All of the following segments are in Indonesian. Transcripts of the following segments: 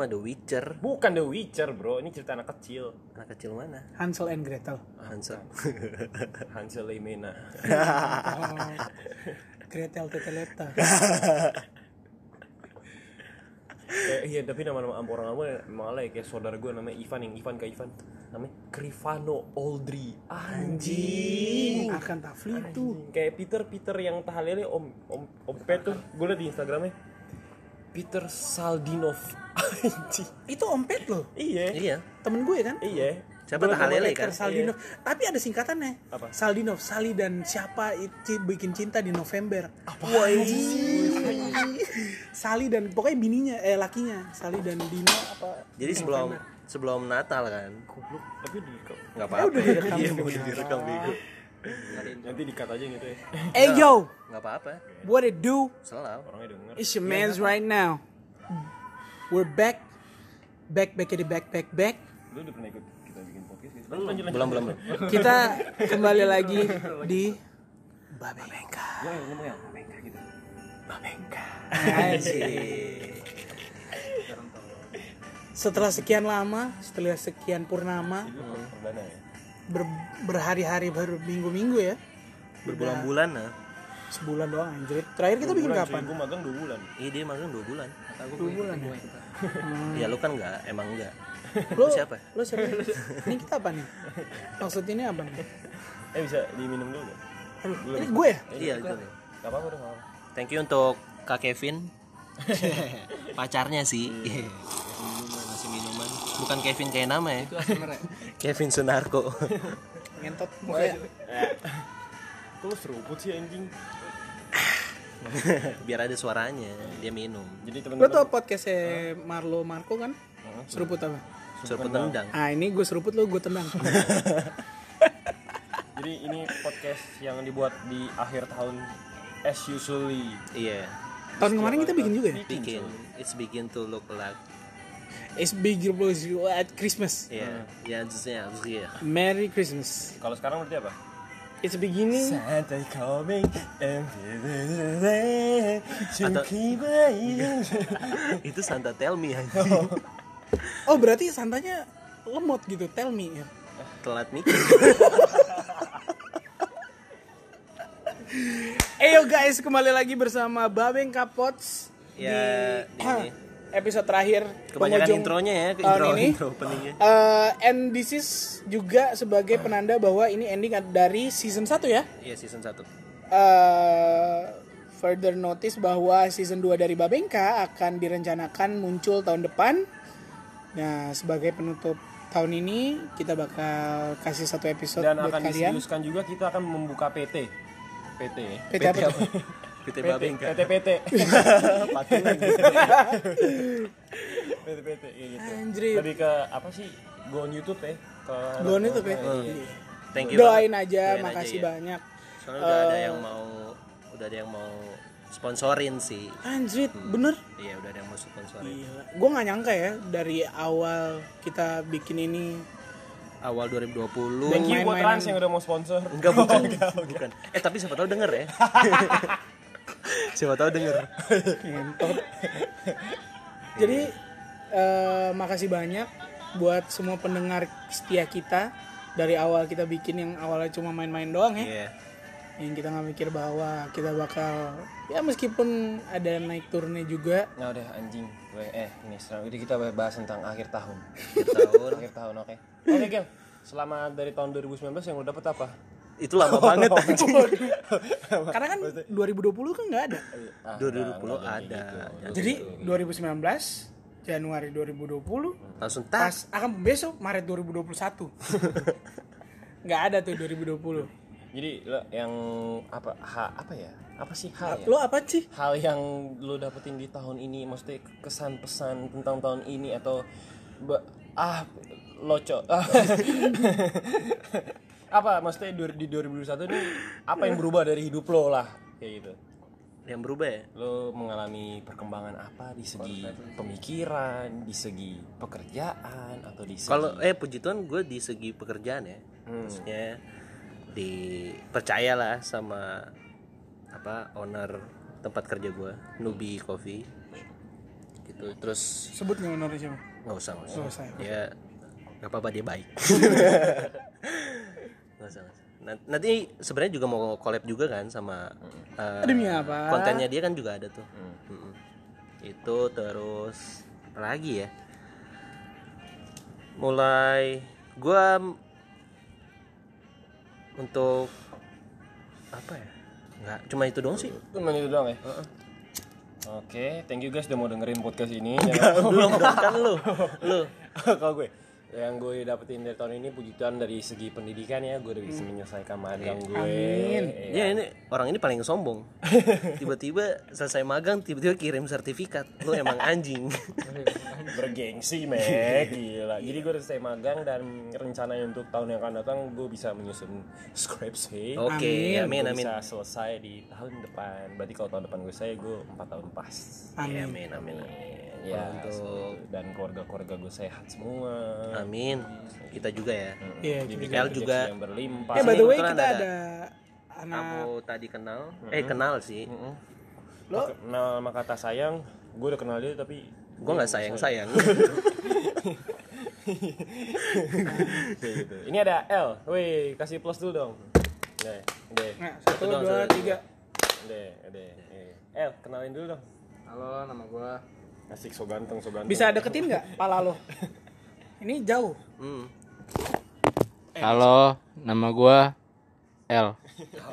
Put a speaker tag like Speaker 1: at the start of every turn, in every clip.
Speaker 1: mah The Witcher.
Speaker 2: Bukan The Witcher, bro. Ini cerita anak kecil.
Speaker 1: Anak kecil mana?
Speaker 3: Hansel and Gretel
Speaker 1: Hansel.
Speaker 2: Hansel Lemena.
Speaker 3: oh, Gretel Teteleta
Speaker 2: eh, iya, tapi nama-nama orang-orang emang alay kayak saudara gue namanya Ivan yang Ivan ke Ivan. Namanya Krivano Oldri. Anjing.
Speaker 3: akan tafli itu.
Speaker 2: Kayak Peter Peter yang tahalele Om Om Om Pet tuh. Gue liat di Instagramnya. Peter Saldinov.
Speaker 3: Itu ompet loh
Speaker 2: Iya.
Speaker 1: iya.
Speaker 3: temen gue kan
Speaker 2: Iya.
Speaker 1: Siapa Tahalele kan?
Speaker 3: Peter Saldinov tapi ada singkatannya
Speaker 2: Apa?
Speaker 3: Saldinov Sali dan siapa itu bikin cinta di November
Speaker 2: Apa?
Speaker 3: Sali dan pokoknya bininya eh lakinya Sali dan Dino apa
Speaker 1: Jadi sebelum sebelum Natal kan.
Speaker 2: Goblok. Tapi di
Speaker 1: Nggak
Speaker 3: Eh,
Speaker 1: apa-apa.
Speaker 3: udah direkam.
Speaker 1: Iya, udah direkam bego.
Speaker 2: Nanti dikat aja gitu ya.
Speaker 3: eh yo
Speaker 1: Nggak apa-apa.
Speaker 3: what it do
Speaker 1: Selalu.
Speaker 2: Orangnya denger.
Speaker 3: It's your man's right now. We're back, back, back, di back, back, back.
Speaker 2: Lu udah pernah ikut kita bikin podcast gitu? Lanjut, lanjut,
Speaker 1: Belum belum. belum.
Speaker 3: Kita kembali lagi di Babengka.
Speaker 2: Ya, ngomong ya. Babengka gitu. Babengka.
Speaker 3: Setelah sekian lama, setelah sekian purnama,
Speaker 2: ya.
Speaker 3: Ber- berhari-hari, berminggu-minggu ya,
Speaker 1: Berbulan-bulan nah.
Speaker 3: sebulan doang anjir. Terakhir kita bikin kapan?
Speaker 2: Gue magang 2 bulan.
Speaker 1: Iya dia magang dua bulan.
Speaker 3: Dua bulan ya.
Speaker 1: Iya lu kan nggak, emang enggak.
Speaker 3: Lo
Speaker 1: siapa?
Speaker 3: Lo siapa? Ini kita apa nih? Maksud ini apa nih?
Speaker 2: Eh bisa diminum dulu gak?
Speaker 3: Aduh, ini gue ya?
Speaker 1: Iya itu.
Speaker 2: Gak apa-apa gak apa-apa.
Speaker 1: Thank you untuk Kak Kevin. Pacarnya sih. Bukan Kevin kayak nama ya. Kevin Sunarko.
Speaker 3: Ngentot mukanya.
Speaker 2: Kok lu seruput sih anjing?
Speaker 1: Biar ada suaranya, dia minum.
Speaker 2: Jadi
Speaker 3: Lo
Speaker 2: teman-teman
Speaker 3: tau podcastnya Marlo Marco kan? Seruput apa?
Speaker 1: Seruput tendang.
Speaker 3: Ah ini gue seruput lo gue tendang.
Speaker 2: Jadi ini podcast yang dibuat di akhir tahun as usually.
Speaker 1: Iya.
Speaker 3: Tahun kemarin kita bikin juga ya.
Speaker 1: Bikin. It's begin to look like.
Speaker 3: It's big Blues at Christmas.
Speaker 1: Iya. Ya, ya, ya.
Speaker 3: Merry Christmas.
Speaker 2: Kalau sekarang berarti apa?
Speaker 3: It's beginning.
Speaker 2: Santa coming and
Speaker 1: Atau- Itu Santa Tell Me aja.
Speaker 3: Oh berarti santanya lemot gitu. Tell me. ya.
Speaker 1: Telat mikir.
Speaker 3: Eyo guys kembali lagi bersama Babeng Kapots
Speaker 1: Ya,
Speaker 3: di
Speaker 1: ini.
Speaker 3: episode terakhir
Speaker 1: Kebanyakan
Speaker 3: penghujung
Speaker 1: intronya ya,
Speaker 3: tahun
Speaker 1: intro,
Speaker 3: ini.
Speaker 1: intro openingnya.
Speaker 3: Eh, and this is juga sebagai penanda bahwa ini ending dari season 1 ya.
Speaker 1: Iya, season 1.
Speaker 3: eh further notice bahwa season 2 dari Babengka akan direncanakan muncul tahun depan. Nah, sebagai penutup tahun ini kita bakal kasih satu episode
Speaker 2: Dan
Speaker 3: buat
Speaker 2: akan
Speaker 3: kalian.
Speaker 2: diseriuskan juga kita akan membuka PT. PT ya.
Speaker 3: PT apa tuh?
Speaker 1: PT Babeng kan.
Speaker 2: PT PT. PT PT ya gitu.
Speaker 3: Anjir.
Speaker 2: Lebih ke apa sih? Go on YouTube ya. Ke
Speaker 3: Go on YouTube ya?
Speaker 2: Iya.
Speaker 1: Thank you.
Speaker 3: Doain
Speaker 1: banget.
Speaker 3: aja,
Speaker 1: Doain
Speaker 3: makasih
Speaker 1: aja ya.
Speaker 3: banyak.
Speaker 1: Soalnya udah ada yang mau udah ada yang mau sponsorin sih.
Speaker 3: Anjir, bener.
Speaker 1: Iya, udah ada yang mau sponsorin.
Speaker 3: Gue nggak nyangka ya dari awal kita bikin ini.
Speaker 1: Awal 2020.
Speaker 2: Thank you buat
Speaker 3: Main-mainan.
Speaker 2: Rans yang udah mau sponsor.
Speaker 1: Enggak bukan. bukan. Eh tapi siapa tahu denger ya. siapa tahu denger.
Speaker 3: Ngentot. Jadi eh, makasih banyak buat semua pendengar setia kita dari awal kita bikin yang awalnya cuma main-main doang ya.
Speaker 1: Iya.
Speaker 3: Yang kita nggak mikir bahwa kita bakal ya meskipun ada naik turunnya juga.
Speaker 2: Nah udah anjing. Gue eh ini jadi kita bahas tentang akhir tahun.
Speaker 1: Akhir tahun.
Speaker 2: akhir tahun oke. Oke Gel. Selama dari tahun 2019 yang lo dapet apa?
Speaker 1: Itu lama banget anjing.
Speaker 3: Karena kan 2020 kan nggak ada.
Speaker 2: Ah,
Speaker 1: 2020 ada.
Speaker 3: Jadi 2019 Januari 2020
Speaker 1: Langsung tas.
Speaker 3: pas akan besok Maret 2021. nggak ada tuh 2020.
Speaker 2: Jadi lo yang apa ha, apa ya? Apa sih hal ya?
Speaker 3: Lo apa sih?
Speaker 2: Hal yang lo dapetin di tahun ini maksudnya kesan pesan tentang tahun ini atau ah loco. apa maksudnya di 2021 ini apa yang berubah dari hidup lo lah kayak gitu.
Speaker 1: Yang berubah ya?
Speaker 2: Lo mengalami perkembangan apa di segi pemikiran, di segi pekerjaan atau di segi
Speaker 1: Kalau eh puji Tuhan gue di segi pekerjaan ya. Maksudnya dipercayalah sama apa owner tempat kerja gue Nubi Coffee gitu terus
Speaker 3: Sebut nggak honornya siapa?
Speaker 1: nggak usah nggak usah
Speaker 3: ya.
Speaker 1: ya nggak apa-apa dia baik usah usah. Nan- nanti sebenarnya juga mau collab juga kan sama eh,
Speaker 3: Demi apa?
Speaker 1: kontennya dia kan juga ada tuh. Mm-mm. itu terus apa lagi ya? Mulai gua untuk apa ya? Nggak cuma itu doang sih.
Speaker 2: Cuman itu doang ya? Oke, thank you guys udah mau dengerin podcast ini.
Speaker 1: belum dong kan lu. Lu.
Speaker 2: Kalau gue yang gue dapetin dari tahun ini puji Tuhan dari segi pendidikan ya gue udah bisa menyelesaikan magang gue.
Speaker 3: Amin.
Speaker 2: Iya.
Speaker 1: ya ini orang ini paling sombong. Tiba-tiba selesai magang tiba-tiba kirim sertifikat. Lu emang anjing.
Speaker 2: Bergengsi mek gila. Jadi gue udah selesai magang dan rencananya untuk tahun yang akan datang gue bisa menyusun skripsi
Speaker 1: oke amin.
Speaker 2: Gue
Speaker 1: amin.
Speaker 2: Bisa selesai di tahun depan. Berarti kalau tahun depan gue saya gue empat tahun pas.
Speaker 1: Ya, amin amin amin
Speaker 2: ya
Speaker 1: untuk
Speaker 2: dan keluarga-keluarga gue sehat semua.
Speaker 1: Amin. Kita juga ya.
Speaker 3: Iya,
Speaker 2: Diberikan
Speaker 1: El
Speaker 2: rezeki
Speaker 1: juga.
Speaker 2: yang berlimpah.
Speaker 3: Eh by the way kita
Speaker 1: ada-
Speaker 3: ada anak
Speaker 1: kamu tadi kenal? Eh kenal sih.
Speaker 2: Lo? Kenal sama kata sayang. Gue udah kenal dia tapi
Speaker 1: gua nggak sayang sayang.
Speaker 2: Gitu. Ini ada L. Wih, kasih plus dulu dong. Deh, deh,
Speaker 3: Nah, satu, dua,
Speaker 1: satu,
Speaker 3: tiga.
Speaker 2: deh, deh. Eh, L, kenalin dulu dong.
Speaker 4: Halo, nama gua
Speaker 2: Asik so ganteng, so ganteng.
Speaker 3: Bisa deketin nggak pala lo? Ini jauh.
Speaker 1: hmm.
Speaker 4: Halo, nama gua L.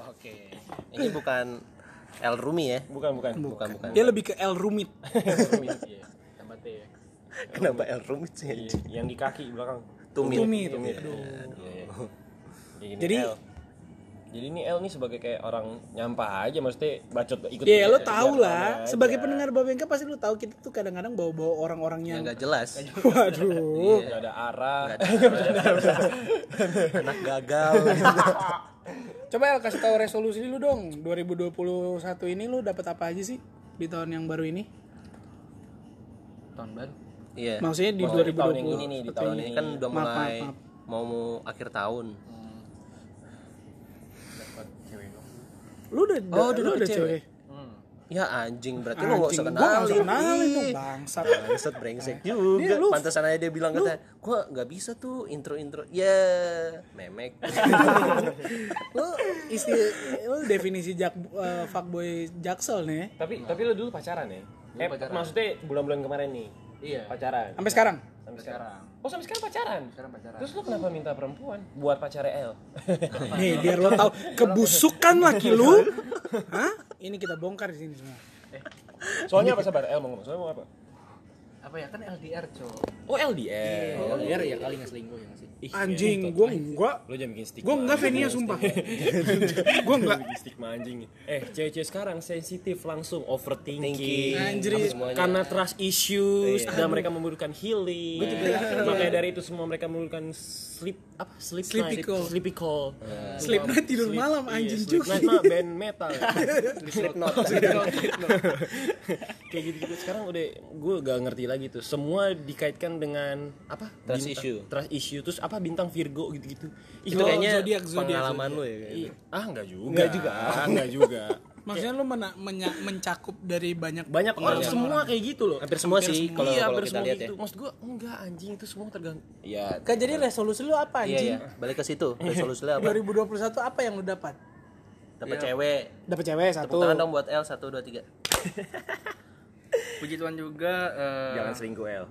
Speaker 1: oke ini bukan El Rumi ya
Speaker 2: Bukan, bukan.
Speaker 1: bukan bukan
Speaker 3: Dia lebih ke El Rumit.
Speaker 4: Tambah T ya.
Speaker 1: kenapa El Rumi sih
Speaker 2: Iya, yang di kaki belakang.
Speaker 1: tumit
Speaker 3: Tumit.
Speaker 2: Tumit.
Speaker 3: Aduh.
Speaker 2: Iya. Jadi,
Speaker 3: Jadi-
Speaker 2: L. Jadi ini L nih sebagai kayak orang nyampah aja maksudnya bacot ikut
Speaker 3: Ya lo tau lah.
Speaker 2: aja.
Speaker 3: Sebagai pendengar Babengka pasti lo tahu kita tuh kadang-kadang bawa-bawa orang-orang
Speaker 1: yang
Speaker 3: yang
Speaker 1: nggak jelas
Speaker 3: waduh.
Speaker 2: Nggak ada arah.
Speaker 1: anak gagal
Speaker 3: Coba El kasih tahu resolusi lu dong. 2021 ini lu dapat apa aja sih di tahun yang baru ini?
Speaker 4: Tahun baru.
Speaker 1: iya
Speaker 3: Maksudnya di
Speaker 2: Maksudnya di
Speaker 3: 2020
Speaker 2: tahun yang ini nih, di tahun
Speaker 1: ini kan udah mulai
Speaker 3: maaf, maaf.
Speaker 1: mau akhir tahun
Speaker 4: Cewek dong.
Speaker 3: Lu udah
Speaker 1: Oh,
Speaker 3: lu
Speaker 1: udah cewek.
Speaker 3: cewek.
Speaker 1: ya anjing berarti lu
Speaker 3: Anjing, gua nggak usah
Speaker 1: kenalin
Speaker 3: kenalin
Speaker 1: Ih.
Speaker 3: tuh bangsat.
Speaker 1: Bangsat brengsek juga.
Speaker 3: Dia lu-
Speaker 1: Pantesan aja dia bilang katanya, gua nggak bisa tuh intro-intro. Ya, memek.
Speaker 3: Lu isti lu definisi jak eh, fuckboy jaksel nih.
Speaker 2: tapi tapi lo dulu pacaran ya? eh, maksudnya bulan-bulan kemarin nih.
Speaker 4: Iya.
Speaker 2: Pacaran.
Speaker 3: Sampai sekarang.
Speaker 2: Sampai
Speaker 4: Sekarang.
Speaker 2: Oh, sampai sekarang pacaran.
Speaker 4: Sekarang pacaran.
Speaker 2: Terus lo kenapa minta perempuan buat pacarnya L?
Speaker 3: Nih, biar lo tahu kebusukan laki lu. Hah? Ini kita bongkar di sini semua.
Speaker 2: Soalnya apa sabar? L mau ngomong. Soalnya mau apa?
Speaker 4: Apa ya kan LDR, Cok.
Speaker 2: Oh LDR.
Speaker 4: LDR ya kali nggak selingkuh ya sih?
Speaker 2: Ih,
Speaker 3: Anjing, gua enggak.
Speaker 2: Lo jangan bikin stigma.
Speaker 3: Gua enggak Venia sumpah. Gua enggak.
Speaker 2: Bikin stigma anjing. Eh, cewek-cewek sekarang sensitif langsung overthinking.
Speaker 3: Anjir.
Speaker 2: Karena trust issues dan mereka membutuhkan healing. Makanya dari itu semua mereka membutuhkan sleep apa sleep
Speaker 3: Sleepy
Speaker 2: night,
Speaker 3: call.
Speaker 2: sleepy call.
Speaker 3: Sleep night tidur malam
Speaker 2: Iya,
Speaker 3: anjing
Speaker 2: sleep
Speaker 3: juga.
Speaker 2: night mah band metal. Slipknot. Kayak gitu-gitu sekarang udah gue gak ngerti lagi tuh. Semua dikaitkan dengan apa?
Speaker 1: Trust
Speaker 2: Bintang-
Speaker 1: issue.
Speaker 2: Trust issue terus apa bintang Virgo gitu-gitu. Ih,
Speaker 1: Itu
Speaker 2: lo-
Speaker 1: kayaknya
Speaker 3: zodiak, zodiak,
Speaker 1: pengalaman lu ya. kayaknya.
Speaker 2: Ih, ah enggak juga.
Speaker 3: Enggak juga.
Speaker 2: enggak juga.
Speaker 3: Maksudnya lu mena- menya- mencakup dari banyak
Speaker 2: Banyak orang semua kayak gitu loh.
Speaker 1: Hampir semua sih kalau
Speaker 2: iya,
Speaker 1: kalau
Speaker 2: hampir
Speaker 1: kita
Speaker 2: semua
Speaker 1: lihat
Speaker 2: gitu.
Speaker 1: ya.
Speaker 2: Maksud gue enggak anjing itu semua tergantung. Iya.
Speaker 3: Kan jadi resolusi lu apa
Speaker 1: Iya,
Speaker 3: anjing?
Speaker 1: iya. Balik ke situ. Resolusi lu apa?
Speaker 3: 2021 apa yang lu dapat?
Speaker 1: Dapat cewek.
Speaker 3: Dapat cewek
Speaker 1: Tepuk
Speaker 3: satu.
Speaker 1: tangan dong buat L 1 2 3.
Speaker 4: Puji Tuhan juga eh
Speaker 2: Jangan selingkuh El.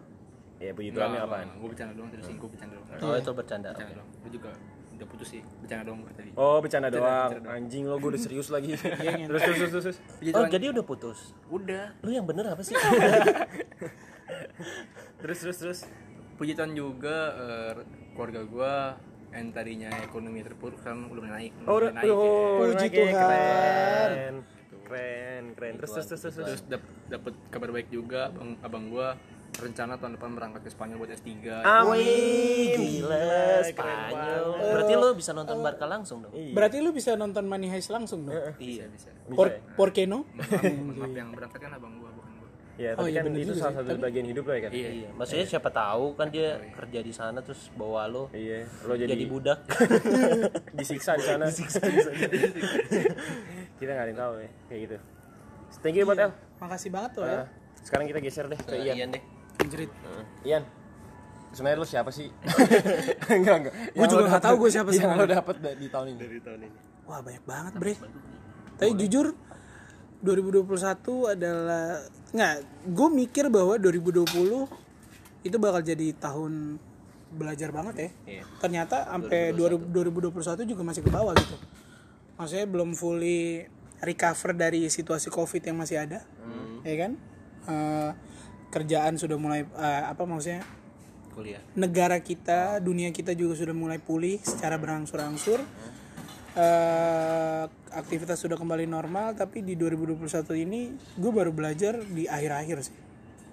Speaker 2: Ya puji Tuhannya apaan?
Speaker 4: Gue bercanda doang tadi selingkuh bercanda doang.
Speaker 1: Oh, itu bercanda.
Speaker 4: Bercanda doang. Gue juga udah putus sih. Bercanda doang gue tadi.
Speaker 2: Oh bercanda doang. Anjing lo gue udah serius lagi. terus terus terus terus.
Speaker 4: Puji
Speaker 1: Oh,
Speaker 4: Tuhan.
Speaker 1: jadi udah putus.
Speaker 4: udah.
Speaker 1: Lu yang bener apa sih?
Speaker 2: Terus terus terus.
Speaker 4: Puji Tuhan juga eh, keluarga gue yang tadinya ekonomi terpuruk sekarang udah naik.
Speaker 2: Oh, udah,
Speaker 4: naik. ya.
Speaker 2: oh,
Speaker 3: Puji
Speaker 2: naik ya,
Speaker 3: Tuhan.
Speaker 2: Keren. Keren, keren. Terus terus terus terus.
Speaker 4: Terus dap- dapet kabar baik juga abang, abang gue rencana tahun depan berangkat ke Spanyol buat S3.
Speaker 2: Amin.
Speaker 1: Gila, Spanyol. Berarti lu bisa nonton Barca langsung dong.
Speaker 3: Berarti lu bisa nonton Money Heist langsung dong?
Speaker 1: Iya.
Speaker 4: Bisa.
Speaker 3: Por, por qué no?
Speaker 4: Maaf, maaf yang berangkat kan abang gue bukan gue.
Speaker 2: Ya,
Speaker 3: Oh,
Speaker 2: tapi
Speaker 3: iya,
Speaker 2: kan itu salah
Speaker 3: sih.
Speaker 2: satu bagian hidup lo ya kan?
Speaker 4: Iya.
Speaker 1: Iya, maksudnya siapa tahu kan dia kerja di sana terus bawa lo
Speaker 2: Iya, lo jadi,
Speaker 1: jadi budak.
Speaker 2: disiksa di sana. disiksa di sana. Kita nggak ada yang tahu ya, kayak gitu. Thank you buat El.
Speaker 3: Makasih banget tuh ya.
Speaker 2: sekarang kita geser deh ke
Speaker 1: Ke
Speaker 2: Ian
Speaker 1: Ian deh.
Speaker 3: Anjrit.
Speaker 2: Heeh. Ian sebenarnya lo siapa sih enggak enggak
Speaker 3: Gua juga nggak tahu gua siapa
Speaker 2: yang lo
Speaker 3: sebenarnya.
Speaker 2: dapet da- di tahun ini
Speaker 1: Dari tahun ini.
Speaker 3: Wah banyak banget bre. Tapi jujur 2021 adalah nggak. Gue mikir bahwa 2020 itu bakal jadi tahun belajar banget ya.
Speaker 1: Iya.
Speaker 3: Ternyata sampai 2000 2021 juga masih ke bawah gitu. Maksudnya belum fully recover dari situasi covid yang masih ada, ya kan? Eh, kerjaan sudah mulai eh, apa maksudnya
Speaker 1: Kuliah.
Speaker 3: negara kita, dunia kita juga sudah mulai pulih secara berangsur-angsur. Eh, aktivitas sudah kembali normal, tapi di 2021 ini gue baru belajar di akhir-akhir sih.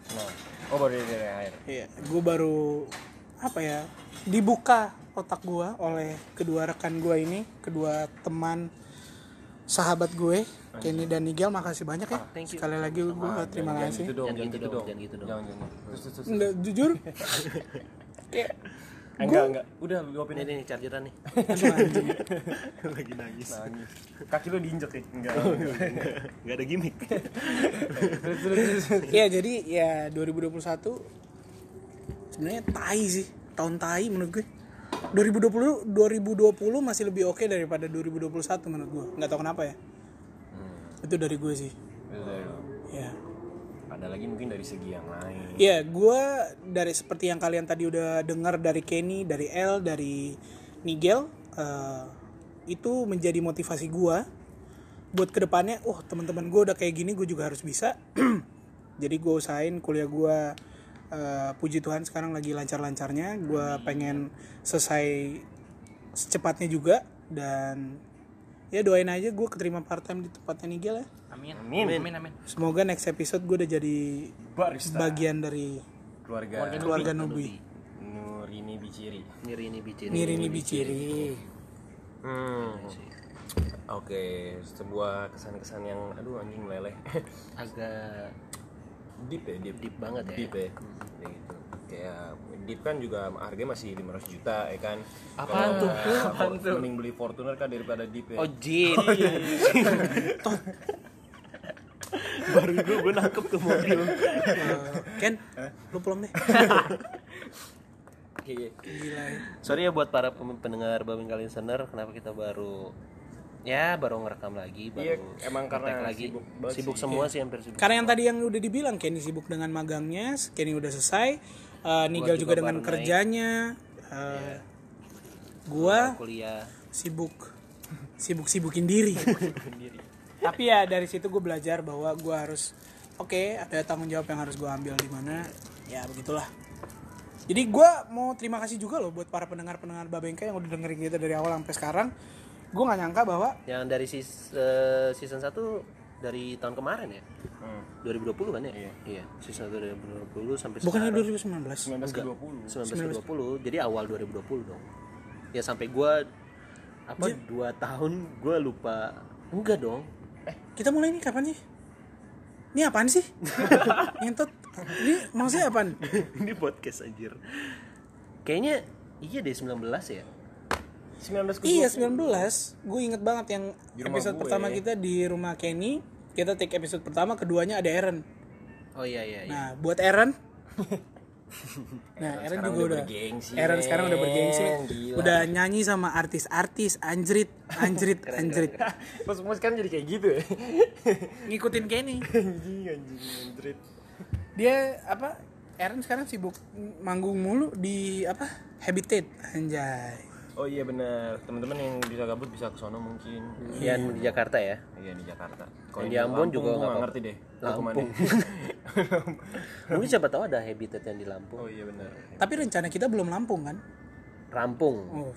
Speaker 2: nah oh baru dari akhir
Speaker 3: Iya, gue baru apa ya dibuka otak gue oleh kedua rekan gue ini, kedua teman sahabat gue, Kenny dan Nigel. Makasih banyak ya.
Speaker 1: thank you.
Speaker 3: Sekali lagi gue terima
Speaker 2: jangan
Speaker 3: kasih.
Speaker 2: gitu dong
Speaker 1: Jangan
Speaker 2: jangan
Speaker 1: gitu
Speaker 2: gitu
Speaker 1: dong,
Speaker 2: dong
Speaker 1: jangan gitu dong.
Speaker 2: jangan jangan terus terus terus
Speaker 3: Nggak jujur, kayak
Speaker 2: enggak enggak. Udah luapin
Speaker 1: Ini nih chargeran nih. Lagi nangis.
Speaker 2: nangis. Kaki lo diinjek ya? Enggak.
Speaker 1: Enggak ada gimmick.
Speaker 3: ya jadi ya 2021 sebenarnya tai sih tahun tai menurut gue. 2020 2020 masih lebih oke daripada 2021 menurut gue nggak tahu kenapa ya. Itu dari gue sih. Ya
Speaker 2: ada lagi mungkin dari segi yang lain.
Speaker 3: Ya gue dari seperti yang kalian tadi udah dengar dari Kenny dari El dari Nigel eh, itu menjadi motivasi gue buat ke depannya oh teman-teman gue udah kayak gini gue juga harus bisa. Jadi gue usahain kuliah gue eh, puji Tuhan sekarang lagi lancar-lancarnya. Gue pengen selesai secepatnya juga dan ya doain aja gue keterima part time di tempatnya Nigel ya
Speaker 4: Amin.
Speaker 2: Amin.
Speaker 4: Amin. Amin.
Speaker 3: semoga next episode gue udah jadi
Speaker 2: barista
Speaker 3: bagian dari
Speaker 2: keluarga
Speaker 3: keluarga Nubi
Speaker 2: Nurini Biciri
Speaker 1: Niri ini bicin.
Speaker 3: Nirini Biciri
Speaker 2: hmm. oke sebuah kesan-kesan yang aduh anjing meleleh
Speaker 1: Agak
Speaker 2: deep ya deep
Speaker 1: deep banget ya.
Speaker 2: deep ya kayak gitu kayak deep kan juga harganya masih 500 juta ya kan
Speaker 1: Apaan tuh?
Speaker 2: Apaan tuh? mending beli Fortuner kan daripada deep ya
Speaker 1: Oh jin. Baru gue gue nangkep tuh mobil.
Speaker 3: Eh, Ken lu pulang deh
Speaker 2: Iya.
Speaker 3: gila.
Speaker 1: Sorry ya buat para pendengar Babing Kalian Listener, kenapa kita baru ya baru ngerekam lagi, baru
Speaker 2: Iya, emang karena
Speaker 1: lagi.
Speaker 2: sibuk banget
Speaker 1: Sibuk
Speaker 2: sih.
Speaker 1: semua sih hampir sibuk.
Speaker 3: karena yang tadi yang udah dibilang Kenny sibuk dengan magangnya Kenny udah selesai eh, Nigel juga,
Speaker 1: juga
Speaker 3: dengan
Speaker 1: naik.
Speaker 3: kerjanya eh, gua
Speaker 1: kuliah.
Speaker 3: sibuk sibuk sibukin diri tapi ya dari situ gue belajar bahwa gue harus oke ada tanggung jawab yang harus gue ambil di mana ya begitulah jadi gue mau terima kasih juga loh buat para pendengar pendengar Babengka yang udah dengerin kita dari awal sampai sekarang gue nggak nyangka bahwa
Speaker 1: Yang dari sis, eh, season 1 dari tahun kemarin ya.
Speaker 2: Hmm.
Speaker 1: 2020 kan ya? Iya. Season 1 2020 sampai
Speaker 3: bukannya
Speaker 1: sekarang.
Speaker 3: 2019
Speaker 2: 19 ke 20
Speaker 1: 19 ke 20. Jadi awal 2020 dong. Ya sampai gua apa dua tahun gua lupa. Enggak dong.
Speaker 3: Kita mulai ini kapan sih ini apaan sih ngentot ini maksudnya apaan
Speaker 1: Ini podcast anjir. Kayaknya iya deh 19 ya.
Speaker 2: 19 ke
Speaker 3: Iya 19 Gue inget banget yang episode
Speaker 2: gue.
Speaker 3: pertama kita di rumah Kenny Kita take episode pertama Keduanya ada Aaron
Speaker 1: Oh iya iya iya.
Speaker 3: Nah buat Aaron Nah Aaron juga
Speaker 2: udah
Speaker 3: udah
Speaker 2: bergengsi,
Speaker 3: Aaron sekarang udah bergengsi.
Speaker 2: Gila.
Speaker 3: Udah nyanyi sama artis-artis Anjrit Anjrit Anjrit.
Speaker 2: Mas Mas kan jadi kayak gitu ya?
Speaker 3: Ngikutin Kenny.
Speaker 2: Anjing anjing anjrit.
Speaker 3: Dia apa Aaron sekarang sibuk manggung mulu di apa Habitat. Anjay
Speaker 2: Oh iya benar teman-teman yang bisa gabut bisa ke sono mungkin.
Speaker 1: Yang di Jakarta ya.
Speaker 2: Iya di Jakarta.
Speaker 1: Yang di Ambon juga
Speaker 2: gue
Speaker 1: nggak
Speaker 2: ngerti deh
Speaker 1: Lampung. Mungkin siapa tahu ada habitat yang di Lampung.
Speaker 2: oh iya benar
Speaker 3: Tapi rencana kita belum Lampung kan?
Speaker 1: Rampung.
Speaker 3: Oh.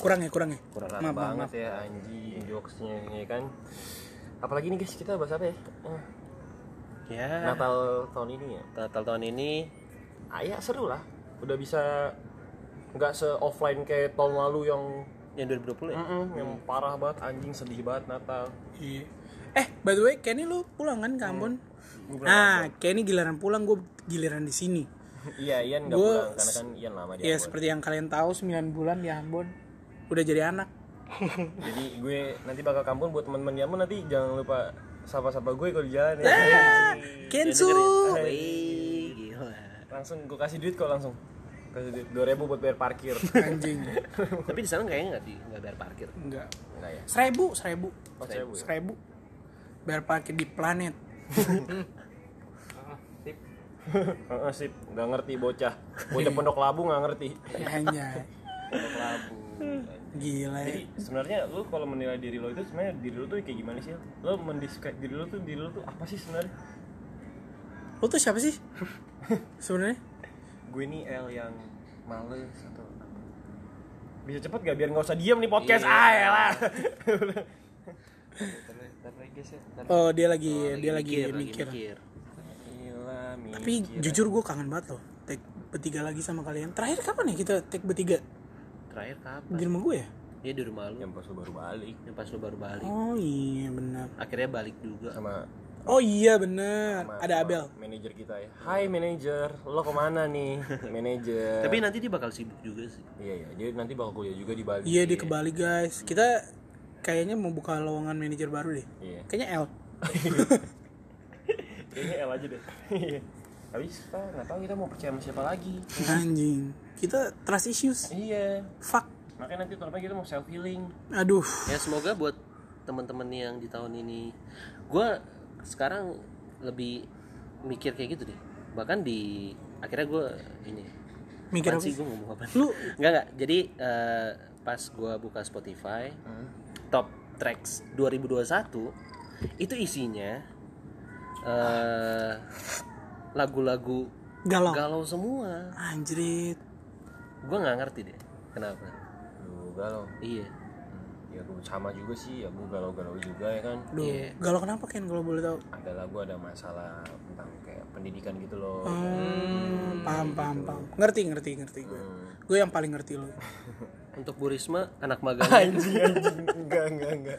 Speaker 3: Kurang ya kurang ya?
Speaker 2: Kurang
Speaker 3: Maaf, maaf,
Speaker 2: banget ya anjing jokesnya ya kan? Apalagi nih guys kita bahas apa ya? Eh,
Speaker 1: Ya.
Speaker 2: Natal tahun ini ya?
Speaker 1: Natal tahun ini.
Speaker 2: Ah ya seru lah. Udah bisa nggak se offline kayak tahun lalu yang
Speaker 1: yang 2020 ya.
Speaker 2: Mm-mm, yang parah banget anjing sedih banget Natal
Speaker 3: Iya. Eh, by the way, Kenny lu pulang kan ke Ambon? Nah, Kenny giliran pulang, gue giliran di sini.
Speaker 2: iya Ian nggak
Speaker 3: Gua-
Speaker 2: pulang karena kan Ian lama di
Speaker 3: Ya,
Speaker 2: Ambon.
Speaker 3: seperti yang kalian tahu, 9 bulan di Ambon. Udah jadi anak.
Speaker 2: jadi gue nanti bakal kampung buat teman-teman di Ambon nanti jangan lupa sapa-sapa gue kalau di jalan ya.
Speaker 3: Kensu
Speaker 1: Wih, gila.
Speaker 2: langsung gue kasih duit kok langsung kasih duit dua ribu buat bayar parkir.
Speaker 3: Anjing.
Speaker 1: Tapi di sana kayaknya nggak di nggak bayar parkir.
Speaker 3: enggak
Speaker 2: enggak ya?
Speaker 3: Seribu seribu.
Speaker 2: Oh seribu ya?
Speaker 3: seribu. Biar parkir di planet.
Speaker 2: Heeh, sip. Nggak ngerti bocah. Bocah pondok labu nggak ngerti.
Speaker 3: Anjay.
Speaker 2: Pondok labu
Speaker 3: gila. Ya.
Speaker 2: jadi sebenarnya lu kalau menilai diri lo itu sebenarnya diri lo tuh kayak gimana sih? Lo mendescribe diri lo tuh diri lo tuh apa sih sebenarnya?
Speaker 3: Lu tuh siapa sih? Sebenarnya
Speaker 2: gue ini L yang males atau apa bisa cepet gak biar nggak usah diem nih podcast
Speaker 1: Iya.
Speaker 2: ah ya lah
Speaker 3: oh dia lagi
Speaker 1: Oh,
Speaker 3: dia lagi mikir,
Speaker 1: mikir.
Speaker 2: Gila,
Speaker 3: tapi jujur gue kangen banget loh take bertiga lagi sama kalian terakhir kapan ya kita take bertiga
Speaker 1: Terakhir kapan?
Speaker 3: di rumah gue ya
Speaker 1: Dia di rumah lu.
Speaker 2: yang pas lo baru balik
Speaker 1: Yang pas lu baru balik.
Speaker 3: oh iya benar
Speaker 1: Akhirnya balik juga.
Speaker 2: sama
Speaker 3: oh iya benar
Speaker 2: sama-
Speaker 3: ada
Speaker 2: sama
Speaker 3: Abel.
Speaker 2: manajer kita ya. Hai manajer. Lo ke mana nih manajer?
Speaker 1: Tapi nanti dia bakal sibuk juga sih.
Speaker 2: iya iya. Jadi nanti bakal kuliah juga di Bali.
Speaker 3: Iya di ke Bali guys. Kita kayaknya mau buka lowongan manajer baru deh.
Speaker 2: Iya.
Speaker 3: Kayaknya L.
Speaker 2: Kayaknya L aja deh. Habis kita nggak tahu kita mau percaya sama siapa lagi.
Speaker 3: Anjing. Kita trust issues.
Speaker 2: Iya.
Speaker 3: Fuck.
Speaker 2: Makanya nanti depan kita mau self healing
Speaker 3: aduh.
Speaker 1: Ya semoga buat teman-teman yang di tahun ini gua sekarang lebih mikir kayak gitu deh. Bahkan di akhirnya gua ini
Speaker 3: mikir apa
Speaker 1: sih gue ngomong apa?
Speaker 3: lu
Speaker 1: Enggak enggak. Jadi eh, pas gua buka Spotify, top tracks 2021 itu isinya eh lagu-lagu
Speaker 3: galau
Speaker 1: galau semua.
Speaker 3: anjrit
Speaker 1: Gua nggak ngerti deh kenapa.
Speaker 2: lu galau
Speaker 1: Iya.
Speaker 2: Ya gue sama juga sih ya gue galau-galau juga ya kan
Speaker 3: Duh,
Speaker 1: Iya.
Speaker 3: galau kenapa Ken kalau boleh tahu?
Speaker 2: ada lagu ada masalah tentang kayak pendidikan gitu loh
Speaker 3: Hmm, paham, paham, paham. Ngerti, ngerti, ngerti gue. Gue yang paling ngerti lo.
Speaker 1: Untuk Bu Risma anak magang
Speaker 2: anjing anjing enggak enggak enggak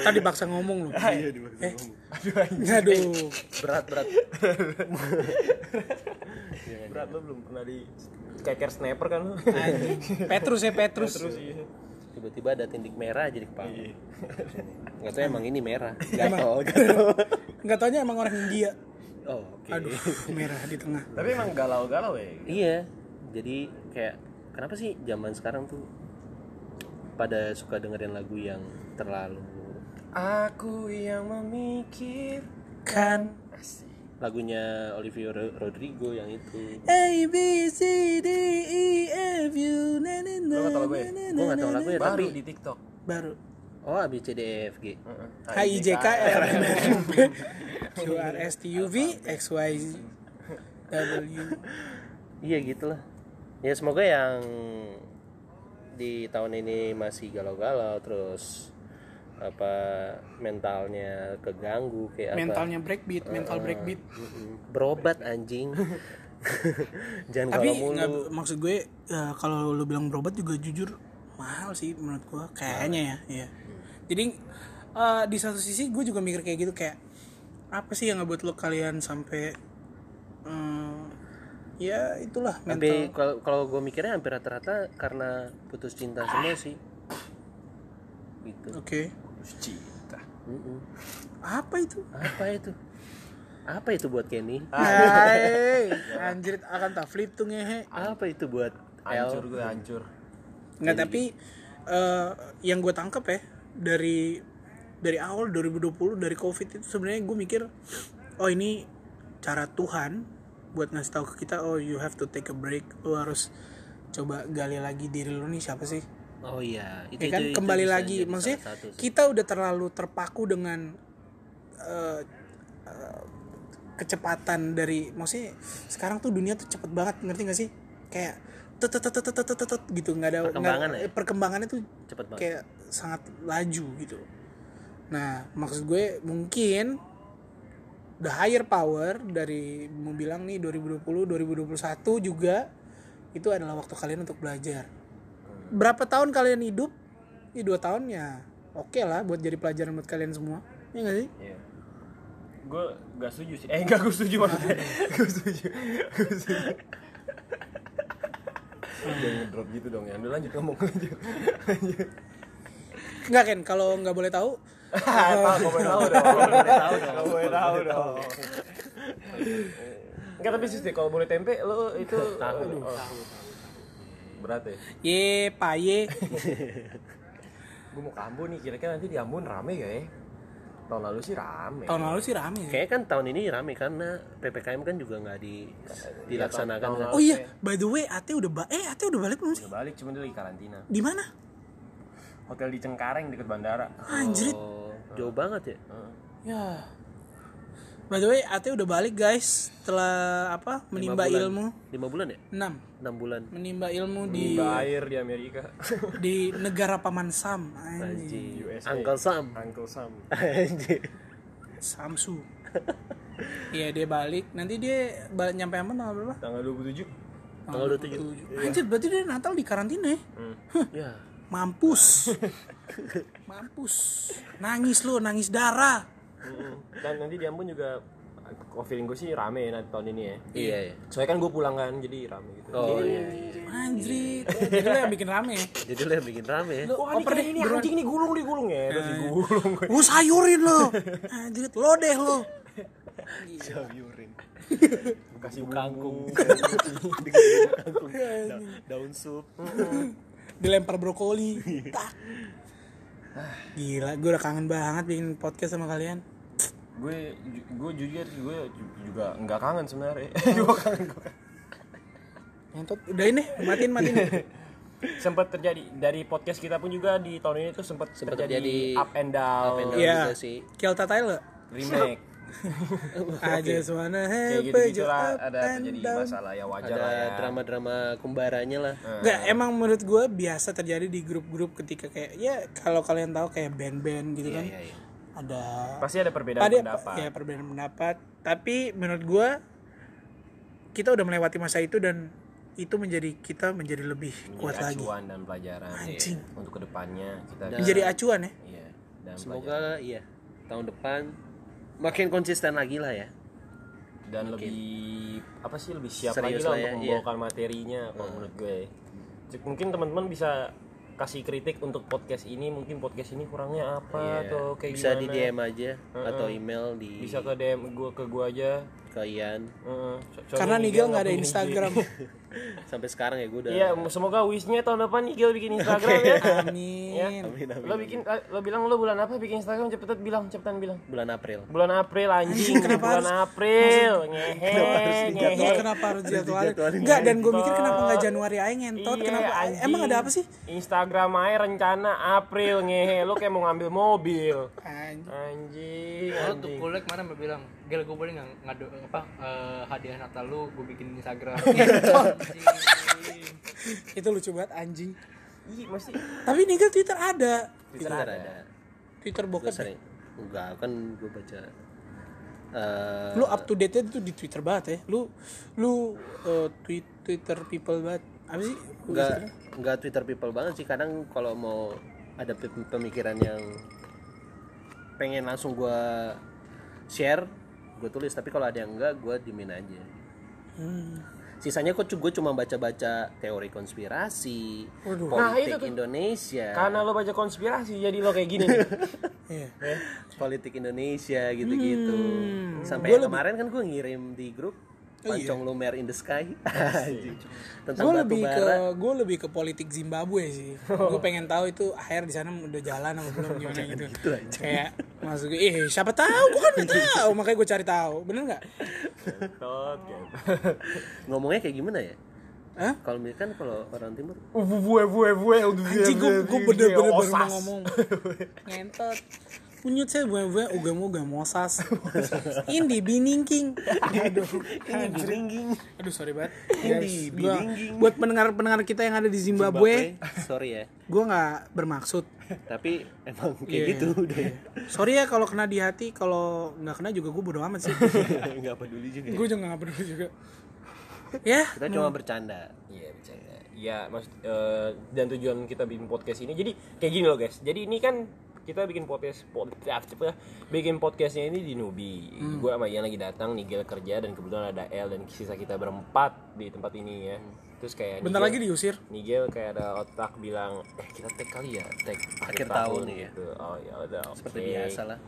Speaker 3: Tadi paksa ngomong lo.
Speaker 2: iya dibaksa
Speaker 3: Eh.
Speaker 2: ngomong. aduh anjing
Speaker 3: Aduh,
Speaker 1: berat berat.
Speaker 2: berat lo belum pernah di keker sniper kan lo.
Speaker 3: Petrus ya Petrus.
Speaker 2: iya
Speaker 1: Tiba-tiba ada tindik merah jadi kepala. Nggak tahu emang ini merah. Gatel, gatel.
Speaker 3: Nggak taunya emang orang India.
Speaker 1: Oh, oke.
Speaker 3: Aduh, merah di tengah.
Speaker 2: tapi emang galau-galau ya
Speaker 1: Iya. Jadi kayak kenapa sih zaman sekarang tuh pada suka dengerin lagu yang terlalu
Speaker 2: aku yang memikir
Speaker 3: Kan
Speaker 1: lagunya Olivia Ro- Rodrigo yang itu.
Speaker 3: A B C D E F U na na na
Speaker 2: Lo nggak tahu lagu ya?
Speaker 1: Gue nggak tahu
Speaker 3: na,
Speaker 1: lagu ya
Speaker 2: baru
Speaker 1: tapi
Speaker 2: di TikTok
Speaker 3: baru.
Speaker 1: oh A B C D E F G.
Speaker 3: H I J K L M N P Q R S T U V X Y Z W.
Speaker 1: Iya gitulah. Ya semoga yang di tahun ini masih galau-galau terus apa mentalnya keganggu kayak apa?
Speaker 3: Mentalnya breakbeat, mental breakbeat.
Speaker 1: Berobat anjing. Jangan
Speaker 3: tapi nggak maksud gue ya, kalau lu bilang berobat juga jujur mahal sih menurut gue kayaknya ya iya jadi eh, di satu sisi gue juga mikir kayak gitu kayak apa sih yang ngebuat lo kalian sampai eh, ya itulah
Speaker 1: tapi
Speaker 3: mental.
Speaker 1: kalau kalau gue mikirnya hampir rata-rata karena putus cinta semua sih. Gitu.
Speaker 3: Oke
Speaker 2: cinta.
Speaker 1: Mm-mm.
Speaker 3: apa itu?
Speaker 1: Apa itu? Apa itu buat Kenny?
Speaker 3: Hai, anjir akan tak flip tuh ngehe.
Speaker 1: Apa itu buat
Speaker 2: hancur gue hancur.
Speaker 3: Nggak tapi eh, yang gue tangkep ya dari dari awal 2020 dari covid itu sebenarnya gue mikir oh ini cara Tuhan buat ngasih tahu ke kita oh you have to take a break. Lu harus coba gali lagi diri lu nih siapa sih
Speaker 1: oh iya itu,
Speaker 3: ya kan?
Speaker 1: itu- itu
Speaker 3: kembali
Speaker 1: bisa
Speaker 3: lagi maksudnya
Speaker 1: satu sih.
Speaker 3: kita udah terlalu terpaku dengan eh, eh, kecepatan dari maksudnya sekarang tuh dunia tuh cepet banget ngerti gak sih? Kayak tet tet tet tet tet tet, tet, gitu nggak ada
Speaker 1: Perkembangan
Speaker 3: nggak-
Speaker 1: ya?
Speaker 3: perkembangannya tuh
Speaker 1: cepet banget.
Speaker 3: kayak sangat laju gitu. Nah maksud gue mungkin the higher power dari mau bilang nih 2020 2021 juga itu adalah waktu kalian untuk belajar berapa tahun kalian hidup ini dua tahun ya oke lah buat jadi pelajaran buat kalian semua ya nggak sih
Speaker 2: Iya. Gue gak setuju sih. Eh, enggak gue setuju maksudnya. gue setuju. Gue setuju. Jangan ngedrop gitu dong ya. Udah lanjut ngomong lanjut. Lanjut.
Speaker 3: nggak kan kalau nggak boleh tahu
Speaker 2: Tahu, kau boleh tahu dong. Kau boleh tahu dong. Kau boleh tahu dong. Enggak tapi sih kalau boleh tempe lo itu tahu. Berat ya.
Speaker 3: Ye, paye.
Speaker 2: Gue mau ke Ambon nih, kira-kira nanti di Ambon rame gak ya? Tahun lalu sih rame.
Speaker 3: Tahun lalu sih rame. sih.
Speaker 1: Kayaknya kan tahun ini rame karena PPKM kan juga nggak di dilaksanakan
Speaker 2: tahun
Speaker 1: kan.
Speaker 2: lalu.
Speaker 3: Oh iya, by the way, Ate udah ba eh Ate udah balik belum sih?
Speaker 2: Udah balik, cuma dia lagi karantina.
Speaker 3: Di mana?
Speaker 2: Hotel di Cengkareng deket bandara.
Speaker 3: Anjrit.
Speaker 1: Oh, jauh banget ya.
Speaker 3: Ya. By the way, Ate udah balik guys setelah apa? Menimba
Speaker 1: bulan.
Speaker 3: ilmu.
Speaker 1: Lima bulan ya?
Speaker 3: 6
Speaker 1: Enam bulan.
Speaker 3: menimba ilmu di
Speaker 2: Di air di Amerika.
Speaker 3: di negara paman Sam anjing.
Speaker 1: Uncle Sam.
Speaker 2: Uncle Sam.
Speaker 1: Anjing.
Speaker 3: Samsu iya dia balik nanti dia balik nyampe Ambon tanggal berapa
Speaker 2: Tanggal 27.
Speaker 1: Tanggal 27.
Speaker 3: anjir berarti dia Natal di karantina ya
Speaker 1: Ya.
Speaker 3: mampus mampus nangis lu nangis darah.
Speaker 2: Dan nanti di Ambon juga kok feeling gue sih rame nanti tahun ini ya.
Speaker 1: Iya ya.
Speaker 2: Soalnya kan gue pulang kan, jadi rame gitu.
Speaker 1: Oh iya. iya.
Speaker 3: anjir jadi lu yang bikin rame ya
Speaker 1: Jadi lo yang bikin rame ya.
Speaker 2: Wah, ini, kayak ini anjing nih gulung nih gulung ya. Terus digulung.
Speaker 3: gue sayurin lo anjir lo deh lo
Speaker 2: Kasih kangkung.
Speaker 1: Kangkung. Da- daun sup.
Speaker 3: dilempar brokoli tak gila gue udah kangen banget bikin podcast sama kalian
Speaker 2: gue gue jujur gue juga nggak kangen sebenarnya. gue kangen gue.
Speaker 3: Ngentot udah ini matiin matiin
Speaker 2: sempat terjadi dari podcast kita pun juga di tahun ini tuh sempat
Speaker 1: Sempat
Speaker 2: terjadi,
Speaker 1: terjadi
Speaker 2: up and down,
Speaker 1: up and down.
Speaker 3: Iya.
Speaker 1: juga sih.
Speaker 3: Kelta Tyler
Speaker 2: remake
Speaker 3: aja wanna
Speaker 2: kayak gitu gitulah ada terjadi
Speaker 3: down.
Speaker 2: masalah ya wajar
Speaker 1: Ada
Speaker 2: lah ya
Speaker 1: drama-drama kembaranya lah.
Speaker 3: Nggak, emang menurut gue biasa terjadi di grup-grup ketika kayak ya kalau kalian tahu kayak band-band gitu kan
Speaker 1: Iya, iya.
Speaker 3: Ada
Speaker 2: pasti ada perbedaan
Speaker 3: ada
Speaker 2: pendapat
Speaker 3: ya perbedaan pendapat tapi menurut gue kita udah melewati masa itu dan itu menjadi kita menjadi lebih kuat
Speaker 2: Menjadi
Speaker 3: lagi
Speaker 2: acuan dan pelajaran
Speaker 3: Anjing.
Speaker 2: ya. untuk ke depannya kita
Speaker 3: menjadi acuan ya
Speaker 2: iya dan pelajaran.
Speaker 1: Semoga iya tahun depan makin konsisten lagi lah ya.
Speaker 2: dan lebih apa sih lebih siap lagi
Speaker 1: Serius
Speaker 2: lah
Speaker 1: lah ya,
Speaker 2: untuk
Speaker 1: iya.
Speaker 2: membawakan materinya kalau menurut gue mungkin teman-teman bisa kasih kritik untuk podcast ini mungkin podcast ini kurangnya apa
Speaker 1: Iya.
Speaker 2: atau kayak
Speaker 1: Bisa
Speaker 2: gimana?
Speaker 1: Di DM aja atau email di
Speaker 2: bisa ke DM gue ke gue aja
Speaker 1: ke Ian.
Speaker 2: Heeh. So-
Speaker 3: karena Nigel nggak ada. Instagram
Speaker 1: Sampai sekarang ya gue udah
Speaker 2: Iya, semoga wishnya tahun depan Nigel bikin Instagram ya.
Speaker 3: amin
Speaker 2: ya.
Speaker 1: Amin, amin,
Speaker 2: Lo bikin, lo bilang lo bulan apa bikin Instagram cepetan bilang, cepetan bilang.
Speaker 1: bulan April.
Speaker 2: Bulan April anjing,
Speaker 3: kenapa
Speaker 2: bulan
Speaker 3: harus-
Speaker 2: April, ngehe,
Speaker 3: Iya,
Speaker 2: ngehe.
Speaker 3: kenapa harus jadwalin? Enggak, dan gue mikir kenapa nggak Januari aja ngentot?
Speaker 2: Iya,
Speaker 3: kenapa?
Speaker 2: anjing.
Speaker 3: Emang ada apa sih?
Speaker 2: Instagram aja rencana April ngehe, lo kayak mau ngambil mobil.
Speaker 3: Anjing.
Speaker 2: Anjing,
Speaker 4: Oh,
Speaker 2: anjing.
Speaker 4: kuliah kemarin mau bilang, Gel gue boleh nggak ngadu apa eh, hadiah Natal lu gue bikin Instagram.
Speaker 3: Itu lucu banget anjing.
Speaker 2: Ih, mesti
Speaker 3: Tapi Nigel Twitter ada.
Speaker 1: Twitter ada.
Speaker 3: Twitter
Speaker 1: Gue
Speaker 3: bokep.
Speaker 1: sering enggak kan gue baca eh
Speaker 3: Lu up to date itu di Twitter banget ya. Lu lu eh, tweet Twitter people banget. Apa sih?
Speaker 1: enggak enggak Twitter people banget sih kadang kalau mau ada pe- pemikiran yang pengen langsung gue share gue tulis tapi kalau ada yang enggak gue dimin aja
Speaker 3: Hmm.
Speaker 1: sisanya kok gue cuma baca-baca teori konspirasi
Speaker 3: Waduh.
Speaker 2: Nah,
Speaker 1: politik
Speaker 2: itu tuh.
Speaker 1: Indonesia
Speaker 2: karena lo baca konspirasi jadi lo kayak gini nih.
Speaker 3: Iya.
Speaker 1: politik Indonesia gitu-gitu
Speaker 3: Hmm.
Speaker 1: sampai kemarin kan gue ngirim di grup
Speaker 3: Oh, iya.
Speaker 1: pancong lumer in the sky tentang
Speaker 3: Gue
Speaker 1: batu
Speaker 3: lebih ke gue lebih ke politik Zimbabwe sih. Gue pengen tahu itu akhir di sana udah jalan apa belum gimana gitu. Kayak maksud gue, eh siapa tahu? Gue kan nggak tahu, makanya gue cari tahu. Bener nggak?
Speaker 2: Gitu.
Speaker 1: ngomongnya kayak gimana ya
Speaker 3: Hah?
Speaker 1: kalau kan kalau orang timur
Speaker 2: Uh, bue bue bue udah
Speaker 3: Anjing gue gue bener-bener baru ngomong Ngentot Unyut saya gue gue mosas. Indi biningking. Aduh
Speaker 1: ini bilingging
Speaker 3: Aduh sorry banget.
Speaker 1: Indi, biningking.
Speaker 3: Buat pendengar-pendengar kita yang ada di Zimbabwe
Speaker 1: sorry ya.
Speaker 3: Gue gak bermaksud.
Speaker 1: Tapi emang kayak
Speaker 3: Iya.
Speaker 1: gitu udah
Speaker 3: Sorry ya kalau kena di hati Kalau nggak kena juga gue bodo amat sih.
Speaker 1: Nggak peduli juga
Speaker 3: Gue juga gak peduli juga. Ya?
Speaker 1: Kita cuma bercanda.
Speaker 2: Iya bercanda. Iya maksud eh, dan tujuan kita bikin podcast ini. Jadi kayak gini loh guys. Jadi ini kan kita bikin podcast podcast apa ya, bikin podcastnya ini di Nubi. Gue sama Ian lagi datang, Nigel kerja dan kebetulan ada El dan sisa kita berempat di tempat ini ya. terus kayak
Speaker 3: Bentar
Speaker 2: Nigel-
Speaker 3: lagi diusir.
Speaker 2: Nigel kayak ada otak bilang eh kita tag kali ya tag
Speaker 1: Akhir tahun nih ya.
Speaker 2: gitu. oh ya udah oke.
Speaker 1: Seperti biasa lah.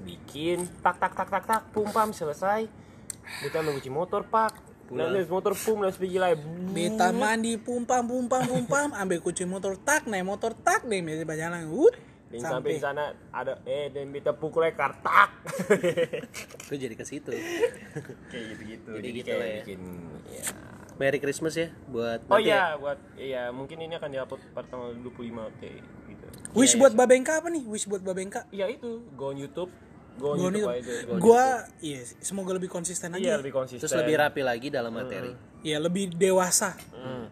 Speaker 2: Bikin tak tak tak tak tak pum pam selesai. Kita mencuci motor pak. Lalu motor pum lalu pergi lagi
Speaker 3: Beta mandi pumpam pumpam pumpam ambil kunci motor tak naik motor tak deh biasa berjalan Wut,
Speaker 2: di sana ada eh dan kita pukul kartak.
Speaker 1: Itu jadi ke situ.
Speaker 2: Kayak gitu gitu
Speaker 1: Jadi
Speaker 2: jadi,
Speaker 1: gitu
Speaker 2: kayak
Speaker 1: ya.
Speaker 2: bikin ya.
Speaker 1: Merry Christmas ya buat
Speaker 2: oh
Speaker 1: nanti ya.
Speaker 2: iya buat iya mungkin ini akan diupload pada tanggal 25 kayak gitu.
Speaker 3: Wish buat Babengka apa nih? Wish buat Babengka?
Speaker 2: Ya itu. Go on YouTube. Go on
Speaker 3: Gua
Speaker 2: YouTube aja go
Speaker 3: gua iya semoga lebih konsisten
Speaker 2: YouTube. iya
Speaker 3: aja.
Speaker 2: lebih konsisten.
Speaker 1: Terus lebih rapi lagi dalam materi.
Speaker 3: Iya lebih dewasa.
Speaker 2: Hmm,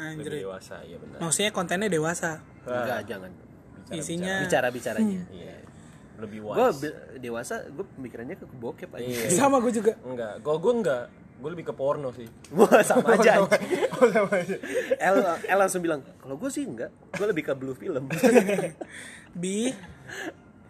Speaker 2: lebih
Speaker 3: Anjir.
Speaker 2: dewasa iya benar.
Speaker 3: Maksudnya kontennya dewasa.
Speaker 1: enggak jangan
Speaker 3: Isinya
Speaker 1: bicara bicaranya
Speaker 2: iya. Lebih
Speaker 1: gue
Speaker 2: wise.
Speaker 1: dewasa gue pemikirannya ke bokep aja.
Speaker 2: Iya.
Speaker 3: Sama gue juga.
Speaker 2: enggak. Gua gua enggak gue lebih ke porno sih.
Speaker 1: Wah sama aja. Anjing. El, El langsung bilang kalau gue sih enggak. Gue lebih ke blue film.
Speaker 3: Bi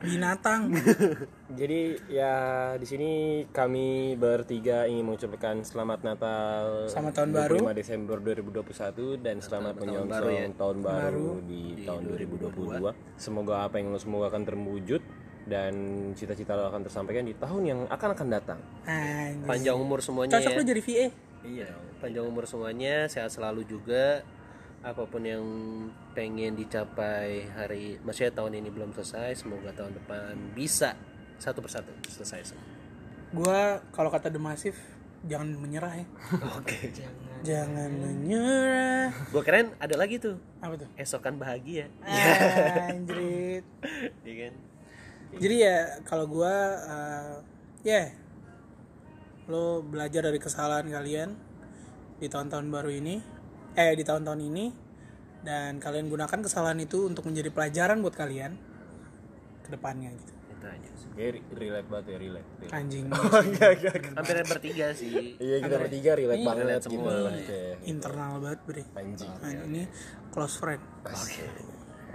Speaker 3: binatang.
Speaker 2: Jadi ya di sini kami bertiga ingin mengucapkan selamat Natal
Speaker 3: Selamat tahun
Speaker 2: 25
Speaker 3: baru.
Speaker 2: Desember 2021 dan selamat menyongsong
Speaker 1: baru ya.
Speaker 2: tahun baru di, tahun 2022. Semoga apa yang lo semoga akan terwujud dan cita-cita lo akan tersampaikan di tahun yang akan akan datang.
Speaker 3: Anjir.
Speaker 1: panjang umur semuanya
Speaker 3: Cocok
Speaker 1: ya
Speaker 3: lu jadi VA.
Speaker 1: iya panjang umur semuanya sehat selalu juga apa pun yang pengen dicapai hari maksudnya tahun ini belum selesai semoga tahun depan bisa satu persatu selesai semua
Speaker 3: Gua kalau kata The Massive jangan menyerah ya.
Speaker 1: oke
Speaker 3: Jangan menyerah.
Speaker 1: gue keren ada lagi tuh
Speaker 3: Apa tuh?
Speaker 1: esokan bahagia
Speaker 3: Anjrit.
Speaker 1: iya kan
Speaker 3: Jadi ya kalau gua eh, ya lo belajar dari kesalahan kalian di tahun-tahun baru ini eh di tahun-tahun ini dan kalian gunakan kesalahan itu untuk menjadi pelajaran buat kalian ke depannya gitu.
Speaker 1: itu aja sih.
Speaker 2: Ya re- relate banget ya relate. relate.
Speaker 3: Anjing
Speaker 1: hampir bertiga sih
Speaker 2: Iya kita bertiga relate
Speaker 3: Iya,
Speaker 2: banget
Speaker 1: relate
Speaker 2: gitu.
Speaker 1: semua.
Speaker 2: Oke.
Speaker 3: internal banget bre.
Speaker 2: Anjing.
Speaker 3: Nah, ini close friend.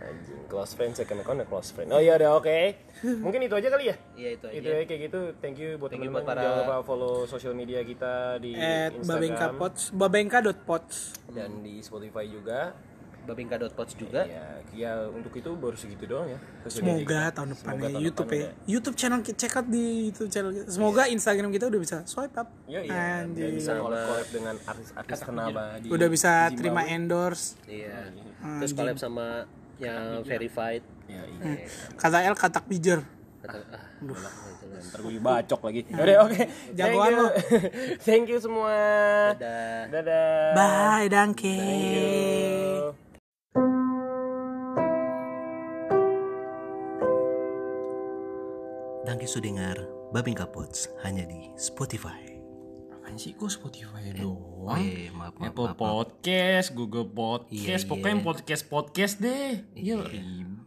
Speaker 2: Anjing. Close friend second account ya close friend. Oh iya udah oke. Mungkin itu aja kali ya.
Speaker 1: iya itu aja
Speaker 2: Itu ya kayak gitu. Thank you buat teman-teman.
Speaker 1: para-
Speaker 2: Jangan lupa follow sosial media kita di
Speaker 3: At babengka
Speaker 2: Instagram
Speaker 3: pots, babengka.pots.
Speaker 2: dan di Spotify juga.
Speaker 1: babingka.pods juga
Speaker 2: Ya, ya untuk itu baru segitu doang ya.
Speaker 3: Semoga
Speaker 2: kita.
Speaker 3: tahun depan
Speaker 2: Semoga
Speaker 3: ya
Speaker 2: tahun
Speaker 3: YouTube
Speaker 2: depan
Speaker 3: ya. YouTube channel kita check out di YouTube channel kita. Semoga Instagram kita udah bisa swipe up.
Speaker 2: Ya iya. Dan
Speaker 3: Anjing.
Speaker 2: bisa collab dengan artis-artis ternama di
Speaker 3: Udah bisa
Speaker 2: di
Speaker 3: terima endorse.
Speaker 1: iya terus collab sama yang verified
Speaker 2: Ya, iya.
Speaker 3: Kata L katak bijer.
Speaker 1: Kata- ah,
Speaker 2: Ntar gue dibacok lagi. Oke.
Speaker 3: Jagoan
Speaker 2: Thank you.
Speaker 3: lo.
Speaker 2: Thank you semua.
Speaker 1: dadah
Speaker 2: Dadah.
Speaker 3: Bye,
Speaker 2: you.
Speaker 5: Danke sudengar Babingka Pods hanya di Spotify.
Speaker 6: Sih kok Spotify doang?
Speaker 5: Oh iya, maaf, maaf,
Speaker 6: Apple
Speaker 5: maaf, maaf.
Speaker 6: Podcast, Google Podcast,
Speaker 5: Iya,
Speaker 6: pokoknya
Speaker 5: iya.
Speaker 6: podcast podcast deh. Iya, ribet.